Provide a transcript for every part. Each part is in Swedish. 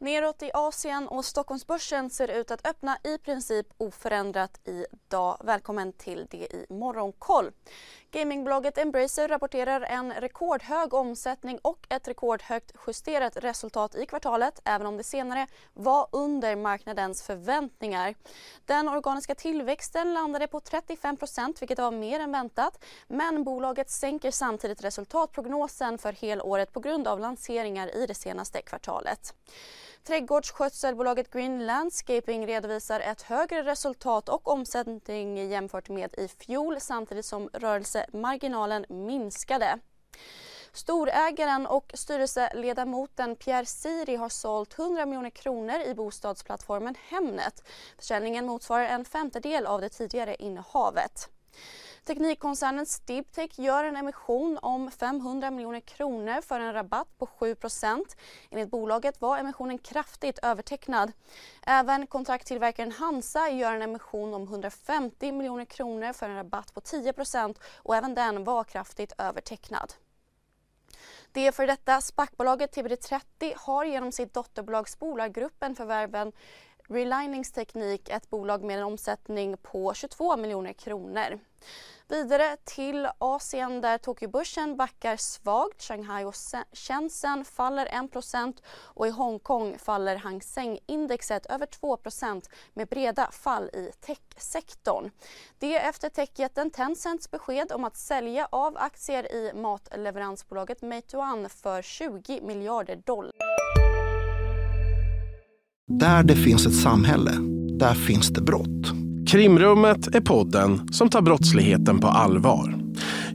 Neråt i Asien och Stockholmsbörsen ser ut att öppna i princip oförändrat idag. Välkommen till det i Morgonkoll. Gamingbolaget Embracer rapporterar en rekordhög omsättning och ett rekordhögt justerat resultat i kvartalet även om det senare var under marknadens förväntningar. Den organiska tillväxten landade på 35% vilket var mer än väntat men bolaget sänker samtidigt resultatprognosen för helåret på grund av lanseringar i det senaste kvartalet. Trädgårdsskötselbolaget Green Landscaping redovisar ett högre resultat och omsättning jämfört med i fjol samtidigt som rörelsemarginalen minskade. Storägaren och styrelseledamoten Pierre Siri har sålt 100 miljoner kronor i bostadsplattformen Hemnet. Försäljningen motsvarar en femtedel av det tidigare innehavet. Teknikkoncernen Stibtech gör en emission om 500 miljoner kronor för en rabatt på 7% Enligt bolaget var emissionen kraftigt övertecknad. Även kontrakttillverkaren Hansa gör en emission om 150 miljoner kronor för en rabatt på 10% och även den var kraftigt övertecknad. Det för detta SPAC-bolaget TBD30 har genom sitt dotterbolag Spolargruppen förvärven Relinings teknik, ett bolag med en omsättning på 22 miljoner kronor. Vidare till Asien där Tokyobörsen backar svagt. Shanghai och Shenzhen faller 1% och i Hongkong faller Hang Seng-indexet över 2% med breda fall i techsektorn. Det efter techjätten Tencents besked om att sälja av aktier i matleveransbolaget Meituan för 20 miljarder dollar. Där det finns ett samhälle, där finns det brott. Krimrummet är podden som tar brottsligheten på allvar.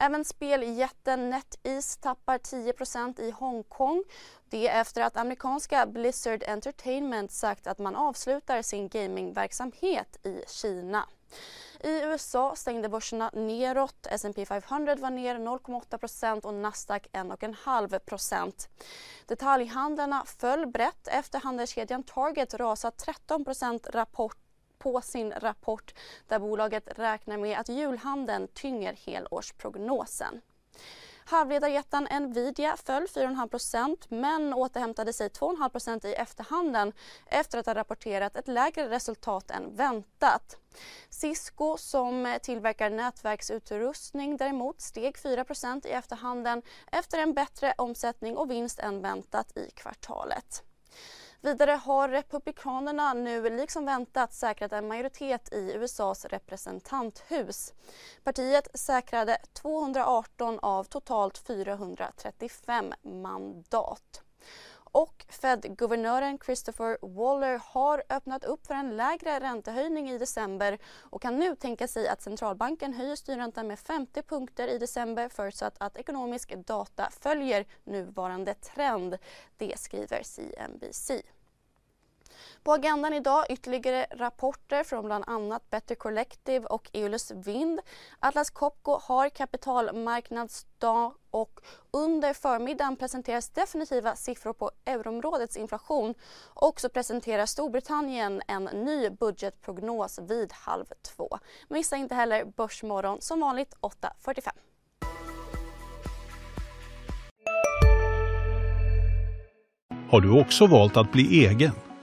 Även speljätten NetEase tappar 10% i Hongkong. Det efter att amerikanska Blizzard Entertainment sagt att man avslutar sin gamingverksamhet i Kina. I USA stängde börserna neråt. S&P 500 var ner 0,8% och Nasdaq 1,5% Detaljhandlarna föll brett efter handelskedjan Target rasat 13% rapport på sin rapport där bolaget räknar med att julhandeln tynger helårsprognosen. Halvledarjätten Nvidia föll 4,5% men återhämtade sig 2,5% i efterhanden efter att ha rapporterat ett lägre resultat än väntat. Cisco som tillverkar nätverksutrustning däremot steg 4% i efterhanden efter en bättre omsättning och vinst än väntat i kvartalet. Vidare har Republikanerna nu liksom väntat säkrat en majoritet i USAs representanthus. Partiet säkrade 218 av totalt 435 mandat. Och Fed-guvernören Christopher Waller har öppnat upp för en lägre räntehöjning i december och kan nu tänka sig att centralbanken höjer styrräntan med 50 punkter i december förutsatt att ekonomisk data följer nuvarande trend. Det skriver CNBC. På agendan idag ytterligare rapporter från bland annat Better Collective och Eolus Vind. Atlas Copco har kapitalmarknadsdag och under förmiddagen presenteras definitiva siffror på euroområdets inflation och så presenterar Storbritannien en ny budgetprognos vid halv två. Missa inte heller Börsmorgon som vanligt 8.45. Har du också valt att bli egen?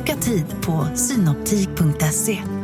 Boka tid på synoptik.se.